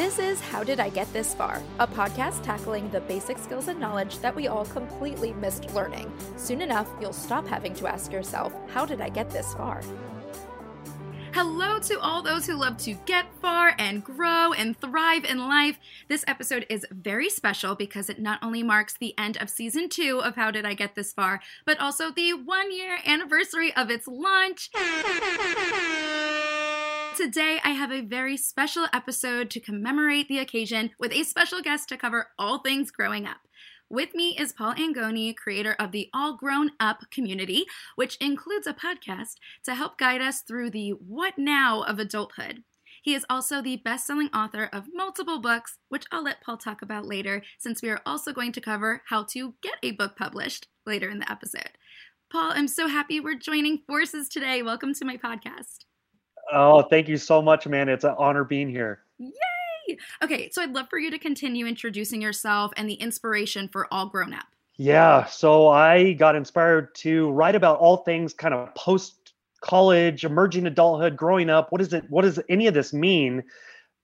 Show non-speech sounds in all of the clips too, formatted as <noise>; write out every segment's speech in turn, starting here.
This is How Did I Get This Far, a podcast tackling the basic skills and knowledge that we all completely missed learning. Soon enough, you'll stop having to ask yourself, How did I get this far? Hello to all those who love to get far and grow and thrive in life. This episode is very special because it not only marks the end of season two of How Did I Get This Far, but also the one year anniversary of its launch. <laughs> Today, I have a very special episode to commemorate the occasion with a special guest to cover all things growing up. With me is Paul Angone, creator of the All Groan Up community, which includes a podcast to help guide us through the what now of adulthood. He is also the best selling author of multiple books, which I'll let Paul talk about later, since we are also going to cover how to get a book published later in the episode. Paul, I'm so happy we're joining forces today. Welcome to my podcast. Oh, thank you so much, man. It's an honor being here. Yay! Okay, so I'd love for you to continue introducing yourself and the inspiration for All Groan Up. Yeah, so I got inspired to write about all things kind of post college, emerging adulthood, growing up. What is it? What does any of this mean?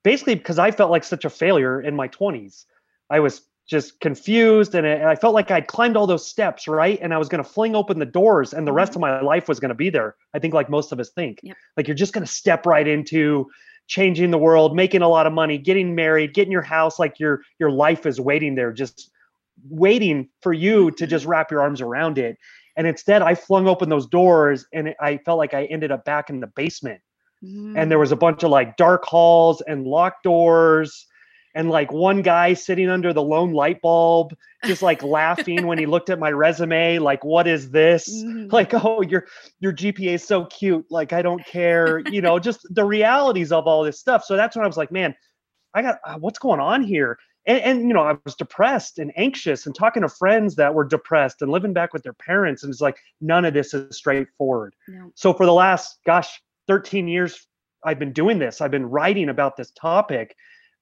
Basically, because I felt like such a failure in my 20s. I was just confused and I felt like I'd climbed all those steps, right? And I was going to fling open the doors and the rest of mm-hmm. my life was going to be there. I think like most of us think. Yep. Like you're just going to step right into changing the world, making a lot of money, getting married, getting your house like your your life is waiting there just waiting for you to just mm-hmm. wrap your arms around it. And instead I flung open those doors and I felt like I ended up back in the basement. Mm. And there was a bunch of like dark halls and locked doors and like one guy sitting under the lone light bulb just like <laughs> laughing when he looked at my resume like what is this? Mm-hmm. like <laughs> oh your your gpa is so cute. Like i don't care. You know just the realities of all this stuff. So that's when i was like man i got uh, what's going on here? And, and you know i was depressed and anxious and talking to friends that were depressed and living back with their parents and it's like none of this is straightforward. No. so for the last gosh 13 years i've been doing this. I've been writing about this topic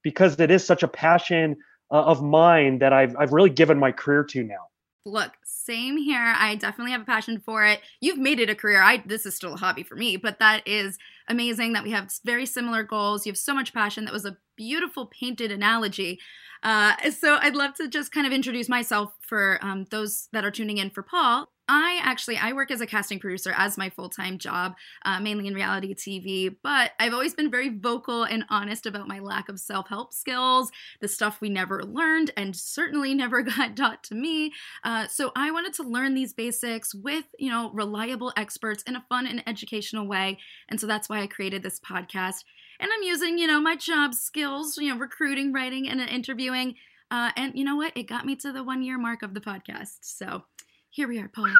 because it is such a passion uh, of mine that I've I've really given my career to now. Look, same here. I definitely have a passion for it. You've made it a career. I this is still a hobby for me, but that is amazing that we have very similar goals. You have so much passion. That was a beautiful painted analogy. Uh, so I'd love to just kind of introduce myself for um, those that are tuning in for Paul. I actually I work as a casting producer as my full-time job, uh, mainly in reality TV. But I've always been very vocal and honest about my lack of self-help skills, the stuff we never learned, and certainly never <laughs> got taught to me. Uh, so I wanted to learn these basics with you know reliable experts in a fun and educational way, and so that's why I created this podcast. And I'm using you know my job skills, you know recruiting, writing, and interviewing. Uh, and you know what? It got me to the one year mark of the podcast. So here we are, Paul.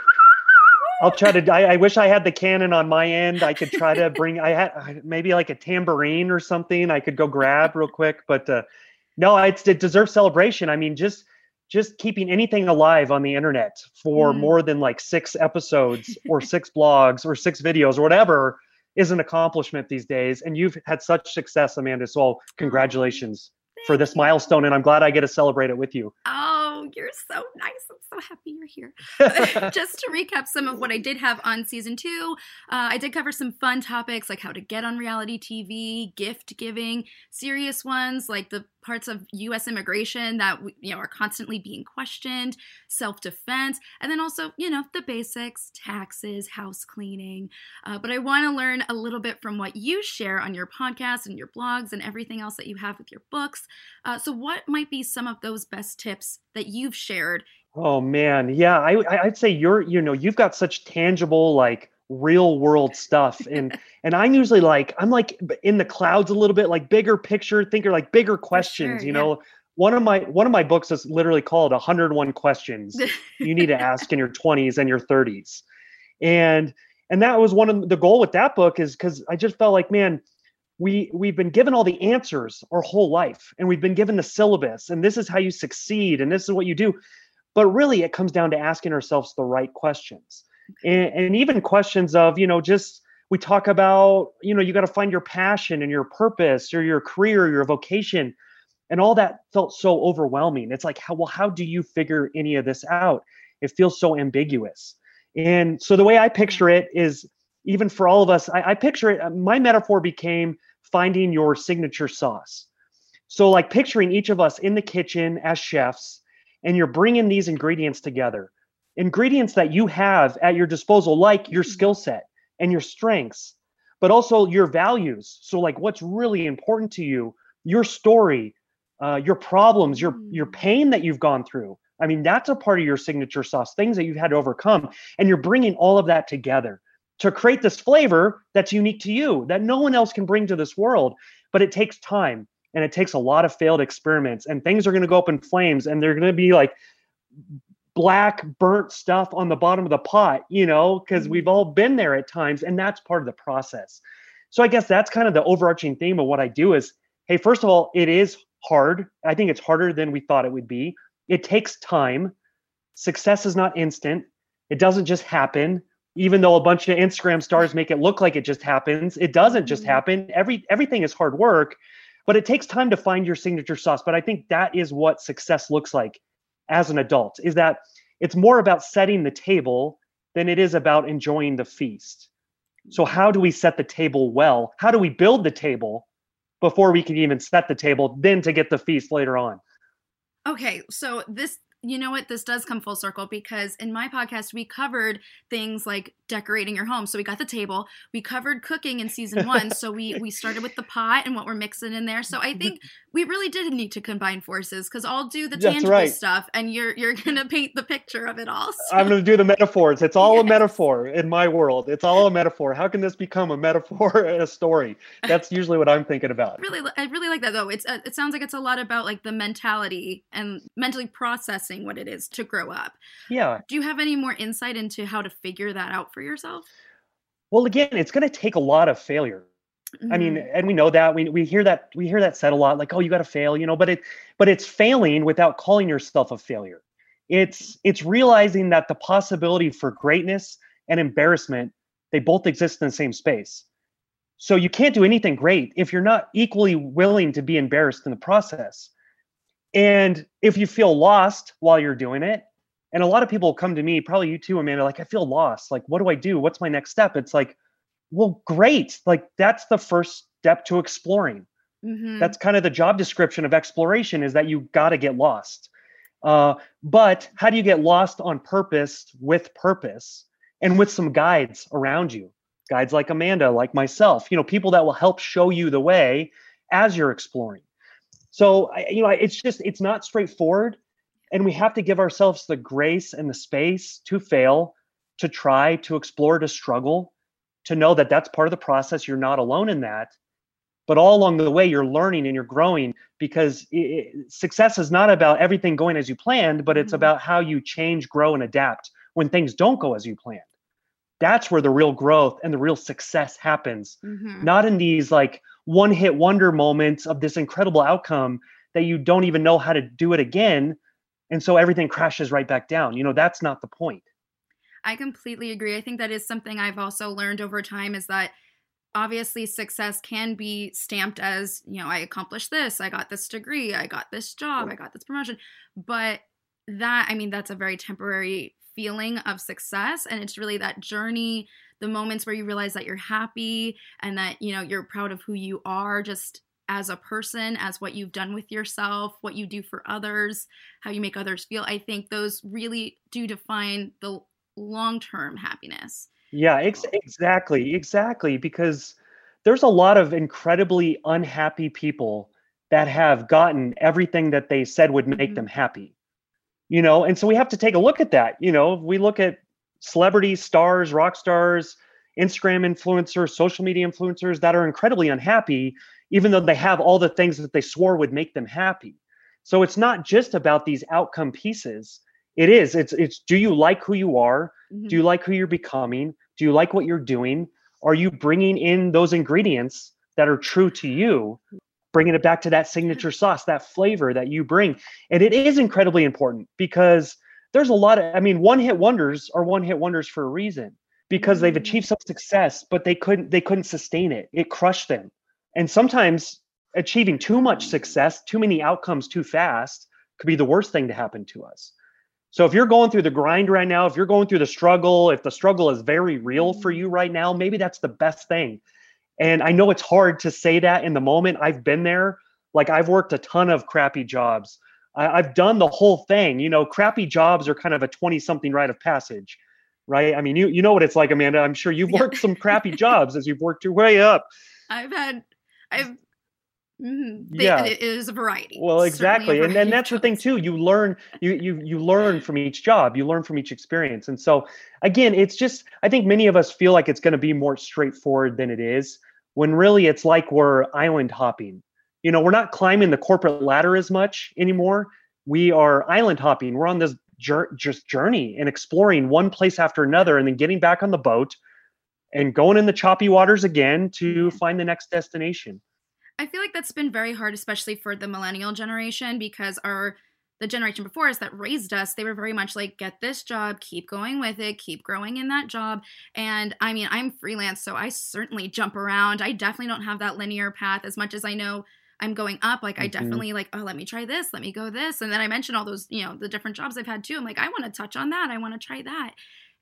I'll try to. I, I, wish I had the cannon on my end. I could try to bring. I had maybe like a tambourine or something. I could go grab real quick, but uh, no, it's, it deserves celebration. I mean, just just keeping anything alive on the internet for mm. more than like six episodes or <laughs> six blogs or six videos or whatever is an accomplishment these days. And you've had such success, Amanda. So congratulations for this milestone, and I'm glad I get to celebrate it with you. Oh, you're so nice. I'm so happy you're here. <laughs> <laughs> Just to recap some of what I did have on season two, uh, I did cover some fun topics like how to get on reality TV, gift giving, serious ones like the parts of U.S. immigration that you know are constantly being questioned, self-defense, and then also you know the basics, taxes, house cleaning. Uh, but I want to learn a little bit from what you share on your podcast and your blogs and everything else that you have with your books. Uh, so, what might be some of those best tips that you've shared? Oh man, yeah, I I'd say you're you know you've got such tangible like real world stuff and <laughs> and i'm usually like i'm like in the clouds a little bit like bigger picture thinker like bigger questions sure, you know? One of my one of my books is literally called 101 questions. You need to ask in your <laughs> 20s and your 30s and and that was one of the goal with that book is because i just felt like man we we've been given all the answers our whole life and we've been given the syllabus and this is how you succeed and this is what you do but really it comes down to asking ourselves the right questions. And, and even questions of you know just we talk about you know you got to find your passion and your purpose or your career or your vocation. And all that felt so overwhelming. It's like how well how do you figure any of this out? It feels so ambiguous. And so the way i picture it is even for all of us i, I picture it uh, my metaphor became finding your signature sauce. So, like picturing each of us in the kitchen as chefs, and you're bringing these ingredients together, ingredients that you have at your disposal, like your skill set and your strengths, but also your values. So, like what's really important to you, your story, uh, your problems, your your pain that you've gone through. I mean, that's a part of your signature sauce, things that you've had to overcome, and you're bringing all of that together to create this flavor that's unique to you that no one else can bring to this world. But it takes time and it takes a lot of failed experiments, and things are going to go up in flames, and they're going to be like black burnt stuff on the bottom of the pot, you know, because we've all been there at times, and that's part of the process. So I guess that's kind of the overarching theme of what I do is, hey, first of all, it is hard. I think it's harder than we thought it would be. It takes time. Success is not instant. It doesn't just happen even though a bunch of Instagram stars make it look like it just happens, it doesn't just mm-hmm. happen. Every everything is hard work, but it takes time to find your signature sauce. But I think that is what success looks like as an adult. Is that it's more about setting the table than it is about enjoying the feast. So how do we set the table well? How do we build the table before we can even set the table, then to get the feast later on? Okay, so this you know what? This does come full circle because in my podcast, we covered things like decorating your home. So we got the table. We covered cooking in season one. so we we started with the pot and what we're mixing in there. So I <laughs> think we really did need to combine forces because I'll do the tangible right. stuff and you're you're gonna paint the picture of it all. So. <laughs> I'm gonna do the metaphors. It's all yes. a metaphor in my world. It's all a metaphor. How can this become a metaphor <laughs> and a story? That's usually what I'm thinking about. Really, I really like that though. It's uh, it sounds like it's a lot about like the mentality and mentally processing what it is to grow up. Yeah. Do you have any more insight into how to figure that out for yourself? Well, again, it's going to take a lot of failure. Mm-hmm. I mean, mm-hmm. and we know that we we hear that we hear that said a lot, like, oh, you got to fail, you know. But it but it's failing without calling yourself a failure. It's it's realizing that the possibility for greatness and embarrassment they both exist in the same space. So you can't do anything great if you're not equally willing to be embarrassed in the process. And if you feel lost while you're doing it, and a lot of people come to me, probably you too, Amanda, like, I feel lost. Like, what do I do? What's my next step? It's like, well, great. Like, that's the first step to exploring. Mm-hmm. That's kind of the job description of exploration is that you got to get lost. Uh, but how do you get lost on purpose with purpose and with some guides around you? Guides like Amanda, like myself, you know, people that will help show you the way as you're exploring. So, you know, it's just, it's not straightforward and we have to give ourselves the grace and the space to fail to try to explore to struggle to know that that's part of the process you're not alone in that but all along the way you're learning and you're growing because it, success is not about everything going as you planned but it's mm-hmm. about how you change grow and adapt when things don't go as you planned that's where the real growth and the real success happens mm-hmm. not in these like one hit wonder moments of this incredible outcome that you don't even know how to do it again and so everything crashes right back down. You know that's not the point. I completely agree. I think that is something i've also learned over time is that obviously success can be stamped as you know i accomplished this i got this degree i got this job i got this promotion. But that i mean that's a very temporary feeling of success and it's really that journey the moments where you realize that you're happy and that you know you're proud of who you are just as a person, as what you've done with yourself, what you do for others, how you make others feel. I think those really do define the long term happiness. Yeah, ex- exactly. Exactly. Because there's a lot of incredibly unhappy people that have gotten everything that they said would make mm-hmm. them happy. You know, and so we have to take a look at that. You know, we look at celebrities, stars, rock stars, Instagram influencers, social media influencers that are incredibly unhappy even though they have all the things that they swore would make them happy. So it's not just about these outcome pieces. It is. It's it's do you like who you are? Mm-hmm. Do you like who you're becoming? Do you like what you're doing? Are you bringing in those ingredients that are true to you? Bringing it back to that signature sauce, that flavor that you bring. And it is incredibly important because there's a lot of I mean one hit wonders are one hit wonders for a reason because they've mm-hmm. achieved some success but they couldn't they couldn't sustain it. It crushed them and sometimes achieving too much success, too many outcomes too fast could be the worst thing to happen to us. So if you're going through the grind right now, if you're going through the struggle, if the struggle is very real for you right now, maybe that's the best thing. And I know it's hard to say that in the moment. I've been there, Like I've worked a ton of crappy jobs. I, have done the whole thing. You know, crappy jobs are kind of a 20 something rite of passage, right? I mean, you you know what it's like, Amanda. I'm sure you've <laughs> worked some crappy jobs as you've worked your way up. I've had I've Mm-hmm. yeah, it is a variety. Well, exactly, and then that's the thing too. You learn, you you you learn from each job. You learn from each experience, and so again, it's just. I think many of us feel like it's going to be more straightforward than it is, when really it's like we're island hopping. You know, we're not climbing the corporate ladder as much anymore. We are island hopping. We're on this just journey and exploring one place after another, and then getting back on the boat and going in the choppy waters again to find the next destination. I feel like that's been very hard, especially for the millennial generation, because our the generation before us that raised us, they were very much like, get this job, keep going with it, keep growing in that job. And I mean, I'm freelance, so I certainly jump around. I definitely don't have that linear path as much as I know I'm going up. Like, mm-hmm. I definitely like, oh, let me try this, let me go this. And then I mentioned all those, you know, the different jobs I've had too. I'm like, I want to touch on that. I want to try that.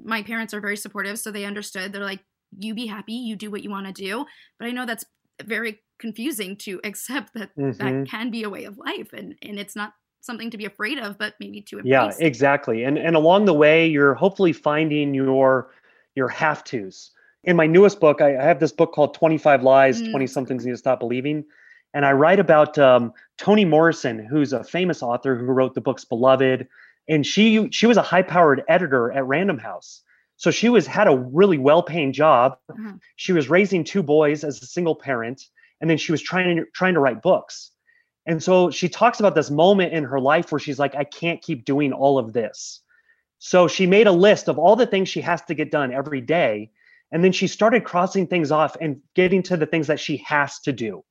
My parents are very supportive, so they understood. They're like, you be happy, you do what you want to do. But I know that's very confusing to <laughs> accept that mm-hmm. that can be a way of life and and it's not something to be afraid of but maybe to embrace. yeah exactly and and along the way you're hopefully finding your your have to's in my newest book i, I have this book called 25 lies mm. 20 somethings you need to stop believing and i write about um, toni morrison who's a famous author who wrote the books beloved and she she was a high powered editor at random house so she was had a really well paying job. Mm-hmm. She was raising two boys as a single parent, and then she was trying to trying to write books. And so she talks about this moment in her life where she's like, I can't keep doing all of this. So she made a list of all the things she has to get done every day. And then she started crossing things off and getting to the things that she has to do.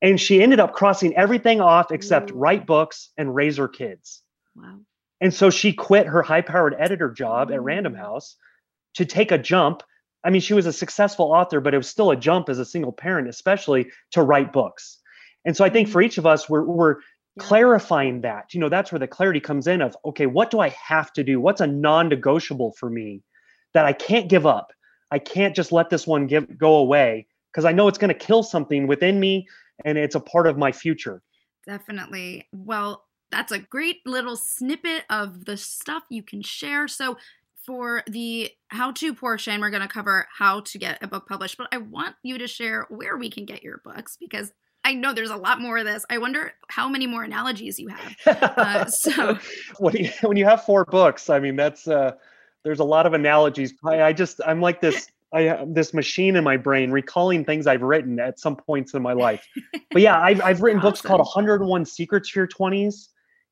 And she ended up crossing everything off except write books and raise her kids. Wow. And so she quit her high powered editor job at Random. House to take a jump. I mean, she was a successful author, but it was still a jump as a single parent, especially to write books. And so I think for mm. each of us, we're, we're yeah. clarifying that. You know, that's where the clarity comes in of, okay, what do I have to do? What's a non negotiable for me that I can't give up? I can't just let this one give, go away because I know it's going to kill something within me and it's a part of my future. Definitely. Well, that's a great little snippet of the stuff you can share. So, for the how to portion, we're going to cover how to get a book published, but I want you to share where we can get your books because I know there's a lot more of this. I wonder how many more analogies you have. Uh, <laughs> so, when you, when you have four books, I mean, that's uh, there's a lot of analogies. I, I just I'm like this I have this machine in my brain recalling things I've written at some points in my <laughs> life. But yeah, I've, I've written awesome. books called 101 Secrets for Your 20s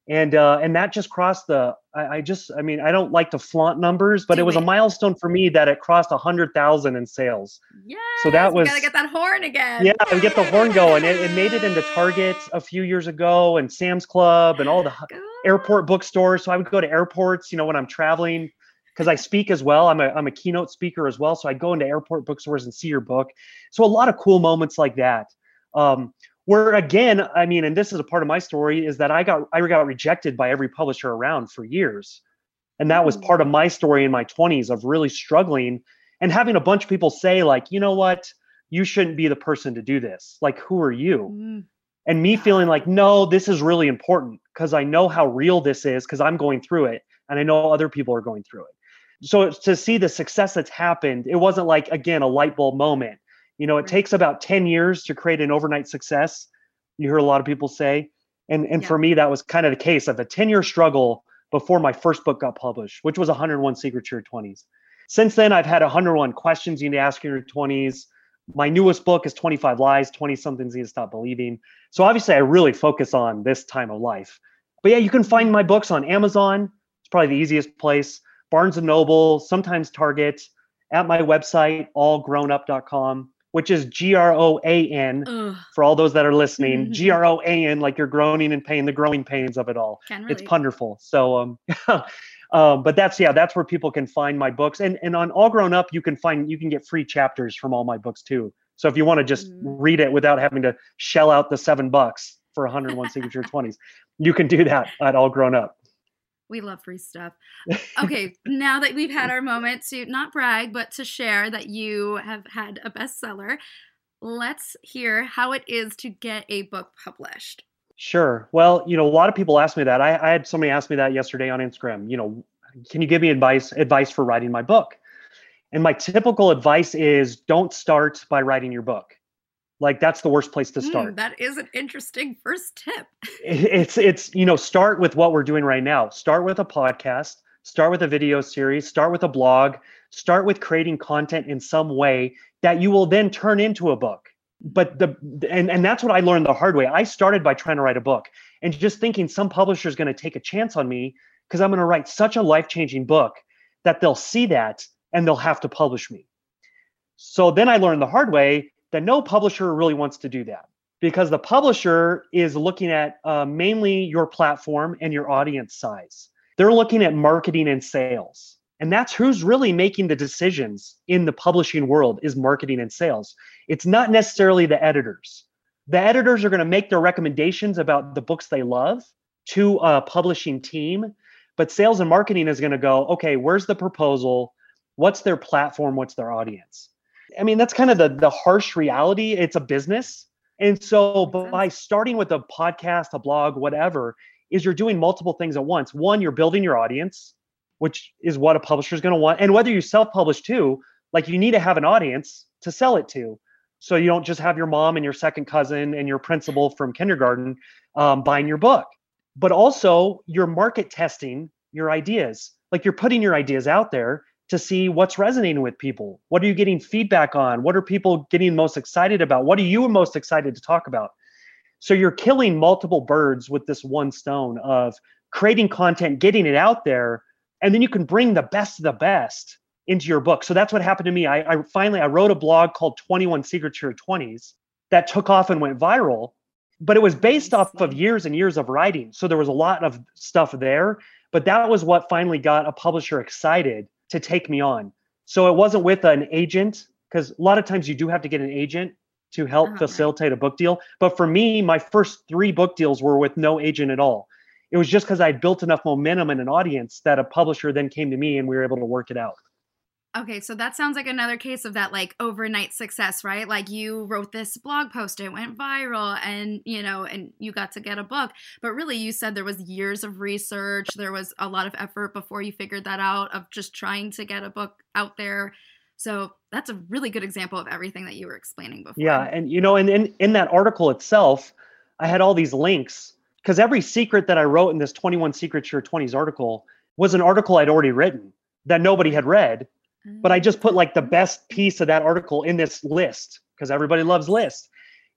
and uh, and that just crossed the. I, I, just, I mean, I don't like to flaunt numbers, but Do it was it. a milestone for me that it crossed a hundred thousand in sales. Yeah. So that was. Gotta get that horn again. Yeah, we get the horn going. It, it made it into Target a few years ago, and Sam's Club, and all the airport bookstores. So I would go to airports, you know, when I'm traveling, because I speak as well. I'm a I'm a keynote speaker as well. So I go into airport bookstores and see your book. So a lot of cool moments like that. Um, where again i mean and this is a part of my story is that i got i got rejected by every publisher around for years and that was part of mm. my story in my 20s of really struggling and having a bunch of people say like you know what you shouldn't be the person to do this like who are you mm. and me feeling like no this is really important because i know how real this is because i'm going through it and i know other people are going through it so to see the success that's happened it wasn't like again a light bulb moment you know, it takes about 10 years to create an overnight success. You hear a lot of people say. And and yeah. for me, that was kind of the case of a 10-year struggle before my first book got published, which was 101 Secrets to Your 20s. Since then, I've had 101 questions you need to ask in your 20s. My newest book is 25 Lies, 20 Somethings You Need to Stop Believing. So obviously, I really focus on this time of life. But yeah, you can find mm-hmm. my books on Amazon. It's probably the easiest place. Barnes and Noble, sometimes Target, at my website, allgroanup.com which is G R O A N for all those that are listening. <laughs> G R O A N, like you're groaning in pain, the growing pains of it all. It's wonderful. So, um, <laughs> um, but that's yeah, that's where people can find my books, and and on All Groan Up, you can find you can get free chapters from all my books too. So if you want to just mm. read it without having to shell out the seven bucks for 101 signature 20s, you can do that at All Groan Up. We love free stuff. <laughs> Okay, now that we've had our moment to not brag, but to share that you have had a bestseller, let's hear how it is to get a book published. Sure. Well, you know, a lot of people ask me that. I, I had somebody ask me that yesterday on Instagram. You know, can you give me advice advice for writing my book? And my typical advice is don't start by writing your book. Like that's the worst place to hmm, start. Mm, that is an interesting first tip. it's it's you know start with what we're doing right now. Start with a podcast, start with a video series, start with a blog, start with creating content in some way that you will then turn into a book but the and and that's what I learned the hard way. I started by trying to write a book and just thinking some publisher is going to take a chance on me because I'm going to write such a life-changing book that they'll see that and they'll have to publish me. So then I learned the hard way that no publisher really wants to do that because the publisher is looking at uh, mainly your platform and your audience size. They're looking at marketing and sales. And that's who's really making the decisions in the publishing world is marketing and sales. It's not necessarily the editors. The editors are going to make their recommendations about the books they love to a publishing team, but sales and marketing is going to go, okay, where's the proposal? What's their platform? What's their audience? I mean, that's kind of the the harsh reality. It's a business. And so by starting with a podcast, a blog, whatever, is you're doing multiple things at once. One, you're building your audience which is what a publisher is going to want. And whether you self publish too, like you need to have an audience to sell it to. So you don't just have your mom and your second cousin and your principal from kindergarten um, buying your book, but also you're market testing your ideas. Like you're putting your ideas out there to see what's resonating with people. What are you getting feedback on? What are people getting most excited about? What are you most excited to talk about? So you're killing multiple birds with this one stone of creating content, getting it out there, and then you can bring the best of the best into your book. So that's what happened to me. I, I finally I wrote a blog called 21 Secrets to Your 20s that took off and went viral, but it was based off of years and years of writing. So there was a lot of stuff there, but that was what finally got a publisher excited to take me on. So it wasn't with an agent because a lot of times you do have to get an agent to help oh, facilitate a book deal. But for me, my first three book deals were with no agent at all it was just because I built enough momentum and an audience that a publisher then came to me and we were able to work it out. Okay, so that sounds like another case of that like overnight success, right? Like you wrote this blog post, it went viral and, you know, and you got to get a book. But really you said there was years of research, there was a lot of effort before you figured that out of just trying to get a book out there. So that's a really good example of everything that you were explaining before. Yeah, and you know, and in, in that article itself, I had all these links because every secret that I wrote in this 21 Secrets Your 20s article was an article I'd already written that nobody had read. But I just put like the best piece of that article in this list because everybody loves lists.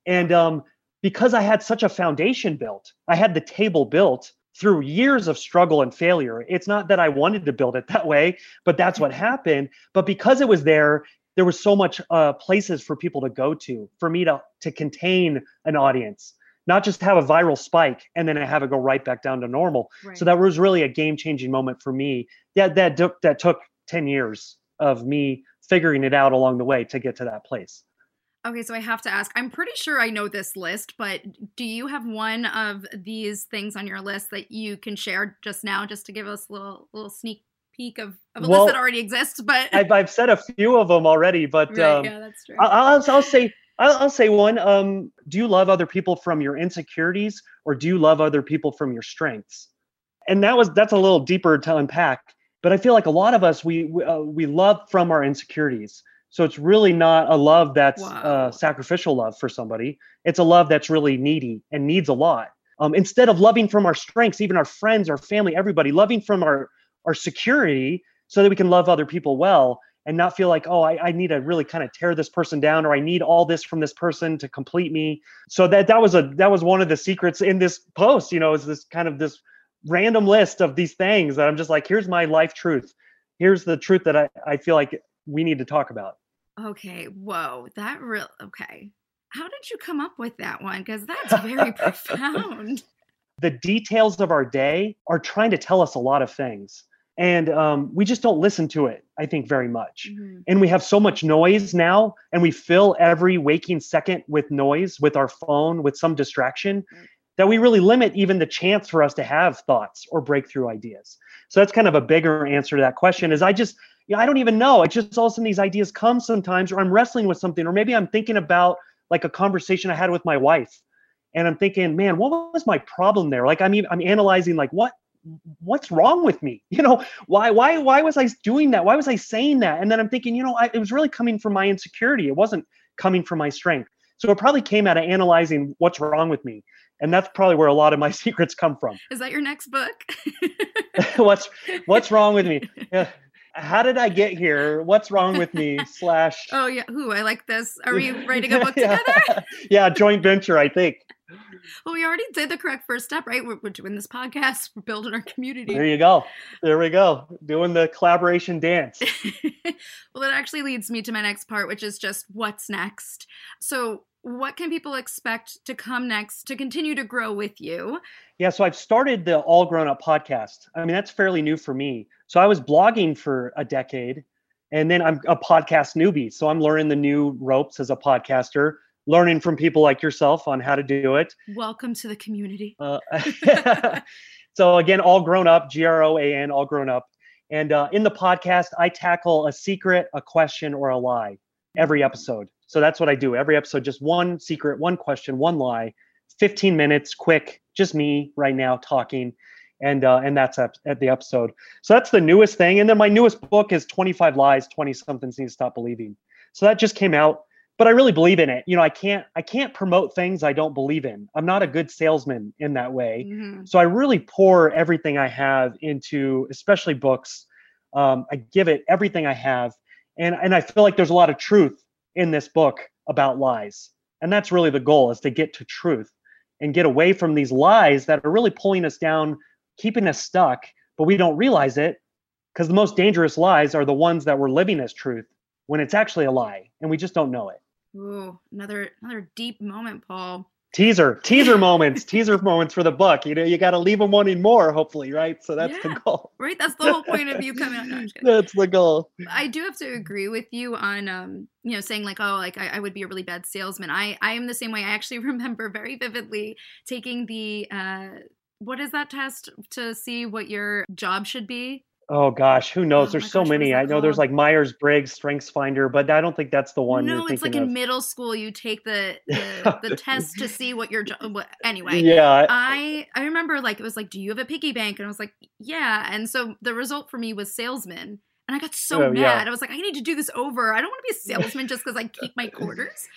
And um, because I had such a foundation built, I had the table built through years of struggle and failure. It's not that I wanted to build it that way, but that's what happened. But because it was there, there was so much uh, places for people to go to, for me to to contain an audience, not just have a viral spike and then have it go right back down to normal. Right. So that was really a game changing moment for me. That that took that took 10 years of me figuring it out along the way to get to that place. Okay, so I have to ask. I'm pretty sure I know this list, but do you have one of these things on your list that you can share just now, just to give us a little little sneak peek of, of a well, list that already exists? But I've, I've said a few of them already, but right, um, yeah, that's true. I, will I'll say I'll, I'll say one. Um, do you love other people from your insecurities, or do you love other people from your strengths? And that was that's a little deeper to unpack. But I feel like a lot of us we we, uh, we love from our insecurities. So it's really not a love that's wow. uh, sacrificial love for somebody. It's a love that's really needy and needs a lot. Um, instead of loving from our strengths, even our friends, our family, everybody, loving from our our security, so that we can love other people well and not feel like oh I, I need to really kind of tear this person down or i need all this from this person to complete me so that that was a that was one of the secrets in this post you know is this kind of this random list of these things that i'm just like here's my life truth. Here's the truth that i, I feel like we need to talk about. Okay whoa that real okay. How did you come up with that one? Because that's very <laughs> profound. The details of our day are trying to tell us a lot of things and um, we just don't listen to it i think very much. Mm-hmm. and we have so much noise now and we fill every waking second with noise with our phone with some distraction. Mm-hmm. That we really limit even the chance for us to have thoughts or breakthrough ideas. So that's kind of a bigger answer to that question is i just you know, i don't even know. It just all of a sudden these ideas come sometimes or i'm wrestling with something or maybe i'm thinking about like a conversation I had with my wife. And I'm thinking, man, what was my problem there? Like, I mean, I'm analyzing like what what's wrong with me? <laughs> You know why why why was i doing that? Why was i saying that? And then i'm thinking you know I, it was really coming from my insecurity. It wasn't coming from my strength so it probably came out of analyzing what's wrong with me and that's probably where a lot of my <laughs> secrets come from is that your next book <laughs> what's what's wrong with me <laughs> yeah how did I get here? What's wrong with me? Slash. Oh yeah, who I like this. Are we writing a book together? yeah, joint venture, I think. Well, we already did the correct first step, right? We're, we're doing this podcast. We're building our community. There you go. There we go. Doing the collaboration dance. well, that actually leads me to my next part, which is just what's next. So, what can people expect to come next to continue to grow with you? Yeah, so I've started the All Groan Up podcast. I mean, that's fairly new for me. So I was blogging for a decade and then I'm a podcast newbie. So I'm learning the new ropes as a podcaster, learning from people like yourself on how to do it. Welcome to the community. Uh, <laughs> <laughs> so again, all groan up, G R O A N, all groan up. And uh, in the podcast, I tackle a secret, a question, or a lie every episode. So that's what I do. Every episode, just one secret, one question, one lie, 15 minutes, quick, just me right now talking. And uh, and that's at, at the episode. So that's the newest thing. And then my newest book is 25 Lies, 20 Somethings Need to Stop Believing. So that just came out, but I really believe in it. You know, I can't I can't promote things I don't believe in. I'm not a good salesman in that way. Mm-hmm. So I really pour everything I have into, especially books. Um, I give it everything I have, and and I feel like there's a lot of truth in this book about lies. And that's really the goal is to get to truth and get away from these lies that are really pulling us down, keeping us stuck, but we don't realize it because the most dangerous lies are the ones that we're living as truth when it's actually a lie and we just don't know it. Ooh, another another deep moment, Paul teaser teaser <laughs> moments teaser moments for the book. You know you got to leave them wanting more hopefully right? So that's yeah, the goal. Right? That's the whole point of <laughs> you coming on no, that's the goal. I do have to agree with you on um you know saying like oh like I, I, would be a really bad salesman. I i am the same way. I actually <laughs> remember very vividly taking the uh what is that test to see what your job should be Oh gosh, who knows? Oh there's so gosh, many. I know called? there's like Myers Briggs Strengths Finder, but I don't think that's the one. No, it's like of. in middle school. You take the <laughs> the, the test to see what your job. <laughs> Anyway, yeah. I I remember like it was like, do you have a piggy bank? And I was like, yeah. And so the result for me was salesman, and I got so oh, mad. Yeah. I was like, I need to do this over. I don't want to be a salesman just because I keep my quarters.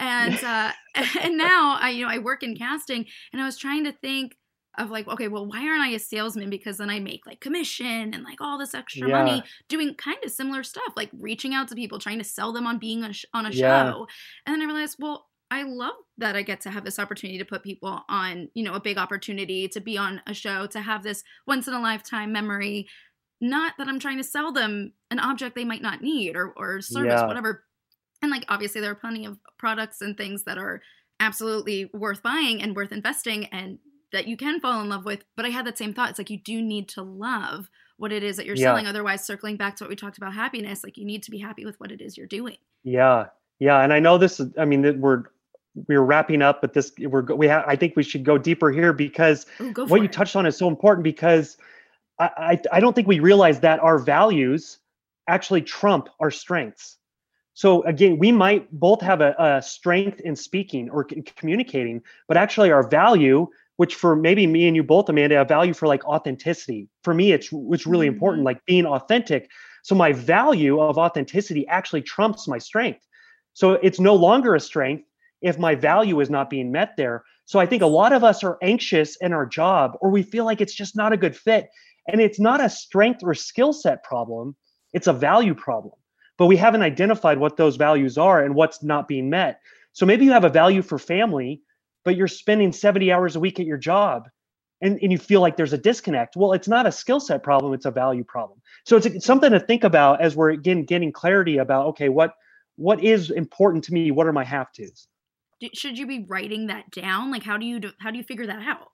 And uh, <laughs> and now I you know I work in casting, and I was trying to think of like, okay, well, why aren't I a salesman? Because then I make like commission and like all this extra yeah. money doing kind of similar stuff, like reaching out to people, trying to sell them on being a sh- on a yeah. show. And then I realized, well, I love that I get to have this opportunity to put people on, you know, a big opportunity to be on a show, to have this once in a lifetime memory. Not that I'm trying to sell them an object they might not need or, or service, yeah. whatever. And like, obviously, there are plenty of products and things that are absolutely worth buying and worth investing and that you can fall in love with. But I had that same thought. It's like you do need to love what it is that you're yeah. selling. Otherwise, circling back to what we talked about happiness, like you need to be happy with what it is you're doing. Yeah. Yeah. And I know this is, I mean, we're, we're wrapping up, but this we're we have. I think we should go deeper here because Ooh, what it. you touched on is so important. Because I, I I don't think we realize that our values actually trump our strengths. So again, we might both have a, a strength in speaking or communicating, but actually our value which for maybe me and you both, Amanda, a value for like authenticity. For me, it's it's really mm-hmm. important, like being authentic. So my value of authenticity actually trumps my strength. So it's no longer a strength if my value is not being met there. So I think a lot of us are anxious in our job or we feel like it's just not a good fit. And it's not a strength or skill set problem, it's a value problem. But we haven't identified what those values are and what's not being met. So maybe you have a value for family, but you're spending 70 hours a week at your job and, and you feel like there's a disconnect. Well, it's not a skill set problem, it's a value problem. So it's, it's something to think about as we're again getting clarity about okay, what what is important to me? What are my have tos? Should you be writing that down? Like how do you do, how do you figure that out?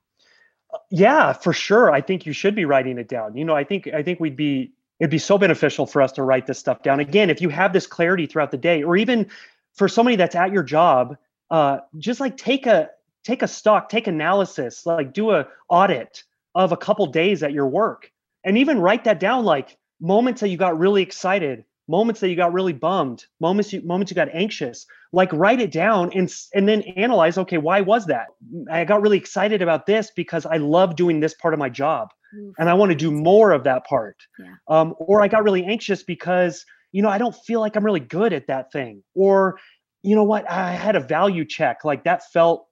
Uh, yeah, for sure. I think you should be writing it down. You know, I think I think we'd be it'd be so beneficial for us to write this stuff down. Again, if you have this clarity throughout the day, or even for somebody that's at your job, uh, just like take a take a stock, take analysis, like do a audit of a couple days at your work and even write that down like moments that you got really excited moments that you got really bummed, moments you moments you got anxious. Like write it down and and then analyze. Okay, why was that? I got really excited about this because I love doing this part of my job, and I want to do more of that part. Yeah. Um, or I got really anxious because you know I don't feel like I'm really good at that thing. Or you know what? I had a value check like that felt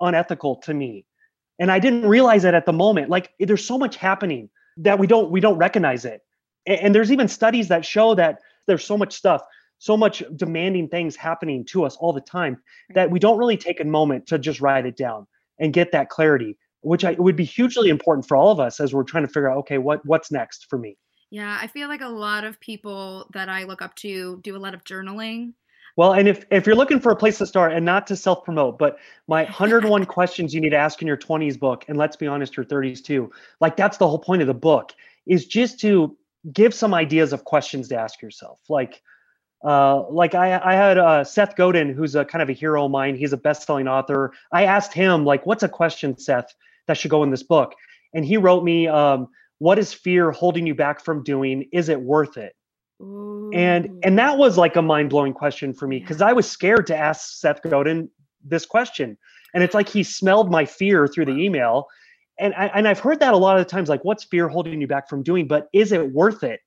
unethical to me, and I didn't realize it at the moment. Like there's so much happening that we don't we don't recognize it. And there's even studies that show that there's so much stuff so much demanding things happening to us all the time that we don't really take a moment to just write it down and get that clarity which I, would be hugely important for all of us as we're trying to figure out okay what what's next for me? Yeah i feel like a lot of people that i look up to do a lot of journaling well and if if you're looking for a place to start and not to self promote but my <laughs> 101 questions you need to ask in your 20s book and let's be honest your 30s too like that's the whole point of the book is just to give some ideas of questions to ask yourself. Like, uh, like I, I had uh, Seth Godin, who's a kind of a hero of mine. He's a best-selling author. I asked him, like, what's a question, Seth, that should go in this book? And he wrote me, um, "What is fear holding you back from doing? Is it worth it?" Ooh. And and that was like a mind-blowing question for me because I was scared to ask Seth Godin this question. And it's like he smelled my fear through the email and I, and I've heard that a lot of times, like, what's fear holding you back from doing? But is it worth it?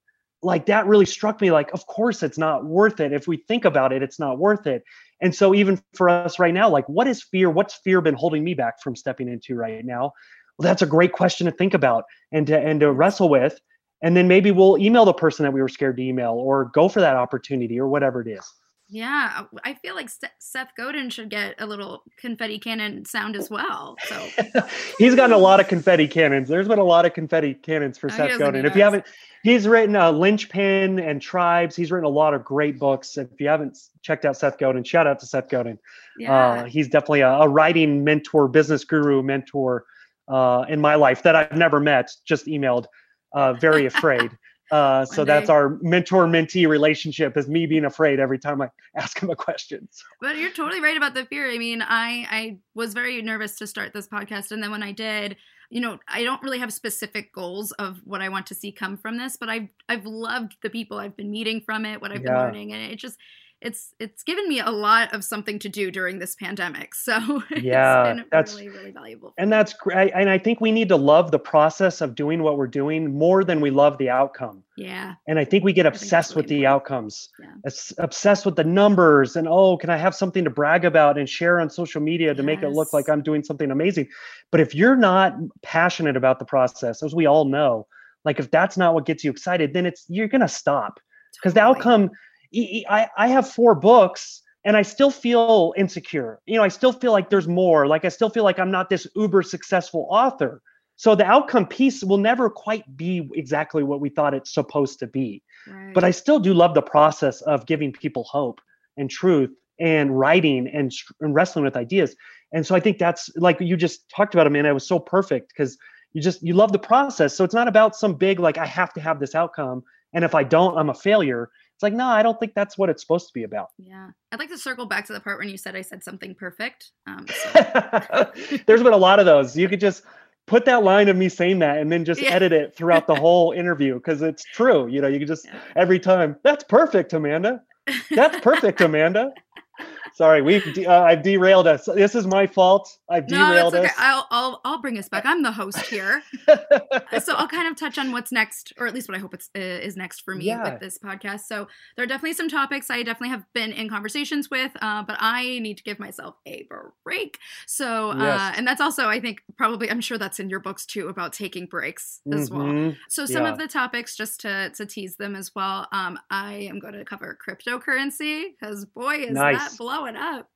Like that really struck me. Like, of course, it's not worth it. If we think about it, it's not worth it. And so, even for us right now, like, what is fear? What's fear been holding me back from stepping into right now? Well, that's a great question to think about and to and to wrestle with. And then maybe we'll email the person that we were scared to email, or go for that opportunity, or whatever it is. Yeah, I feel like Seth Godin should get a little confetti cannon sound as well. So <laughs> he's gotten a lot of confetti cannons. There's been a lot of confetti cannons for oh, Seth Godin. If you haven't, he's written uh, Linchpin and Tribes. He's written a lot of great books. If you haven't checked out Seth Godin, shout out to Seth Godin. Yeah. Uh, he's definitely a, a, writing mentor, business guru mentor uh, in my life that I've never met, just emailed. Uh, very afraid. <laughs> Uh, so that's our mentor mentee relationship is me being afraid every time I <laughs> ask him a question. So. But you're totally right about the fear. I mean, I I was very nervous to start this podcast, and then when I did, you know, I don't really have specific goals of what I want to see come from this, but I've I've loved the people I've been meeting from it, what I've yeah. been learning, and it just it's it's given me a lot of something to do during this pandemic. So <laughs> yeah, that's really really valuable. And that's great. And I think we need to love the process of doing what we're doing more than we love the outcome. Yeah. And I think we get obsessed with the outcomes. Yeah. Obsessed with the numbers and oh, can I have something to brag about and share on social media to yes. make it look like I'm doing something amazing? But if you're not passionate about the process, as we all know, like if that's not what gets you excited, then it's you're gonna stop because totally. the outcome I, I have four books and I still feel insecure. You know, I still feel like there's more. Like I still feel like I'm not this uber successful author. So the outcome piece will never quite be exactly what we thought it's supposed to be. Right. But I still do love the process of giving people hope and truth and writing and, and wrestling with ideas. And so I think that's like you just talked about, Amanda. It was so perfect because you just you love the process. So it's not about some big like I have to have this outcome, and if I don't, I'm a failure. It's like, no, I don't think that's what it's supposed to be about. Yeah. I'd like to circle back to the part when you said I said something perfect. Um, so. <laughs> There's been a lot of those. You could just put that line of me saying that and then just yeah. edit it throughout the whole <laughs> interview because it's true. You know, you can just yeah. every time, that's perfect, Amanda. That's perfect, <laughs> Amanda. Sorry, we've de- uh, I've derailed us. This is my fault. I've derailed no, okay. us. I'll, I'll I'll bring us back. I'm the host here, <laughs> so I'll kind of touch on what's next, or at least what I hope it's uh, is next for me yeah. with this podcast. So there are definitely some topics I definitely have been in conversations with, uh, but I need to give myself a break. So uh, yes. and that's also I think probably I'm sure that's in your books too about taking breaks as mm-hmm. well. So some yeah. of the topics just to to tease them as well. Um, I am going to cover cryptocurrency because boy is nice. that blowing blowing up.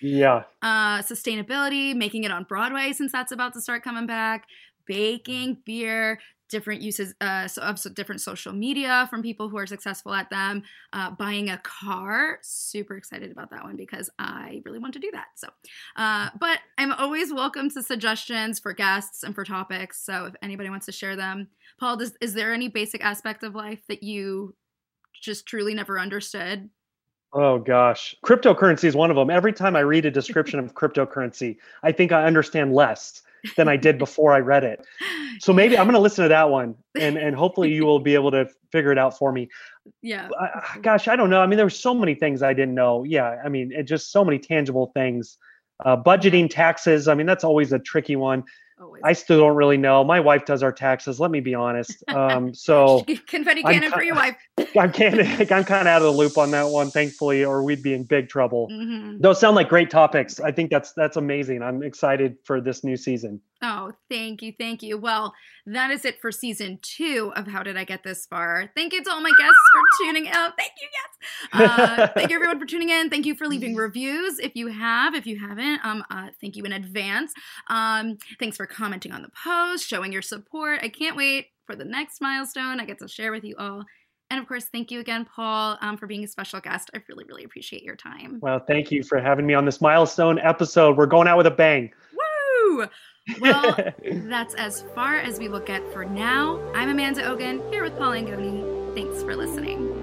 Yeah. Uh, sustainability, making it on Broadway since that's about to start coming back, baking, beer, different uses uh, of different social media from people who are successful at them, uh, buying a car. Super excited about that one because I really want to do that. So, uh, but I'm always welcome to suggestions for guests and for topics. So if anybody wants to share them, Paul, does, is there any basic aspect of life that you just truly never understood Oh gosh, cryptocurrency is one of them. Every time I read a description of cryptocurrency, I think I understand less. than I did before I read it. So <laughs> maybe I'm going to listen to that one, and and hopefully you will be able to figure it out for me. Yeah. I, gosh, I don't know. I mean, there were so many things I didn't know. Yeah, I mean, it just so many tangible things. Uh, budgeting taxes. I mean, that's always a tricky one. Always. I still don't really know. My wife does our taxes. Let me be honest. Um, <laughs> so <laughs> confetti cannon for your wife. <laughs> I'm kind of I'm kind of out of the loop on that one, thankfully, or we'd be in big trouble. Mm-hmm. Those sound like great topics. I think that's that's amazing. I'm excited for this new season. Oh, thank you, thank you. Well, that is it for season two of How Did I Get This Far? Thank you to all my guests for tuning out. Thank you, yes. Uh, thank you everyone for tuning in. Thank you for leaving reviews if you have. If you haven't, um, uh, thank you in advance. Um, thanks for commenting on the post, showing your support. I can't wait for the next milestone I get to share with you all. And of course, thank you again, Paul, um, for being a special guest. I really, really appreciate your time. Well, thank you for having me on this milestone episode. We're going out with a bang. Woo! Well, <laughs> that's as far as we will get for now. I'm Amanda Ogan here with Paul Angone. Thanks for listening.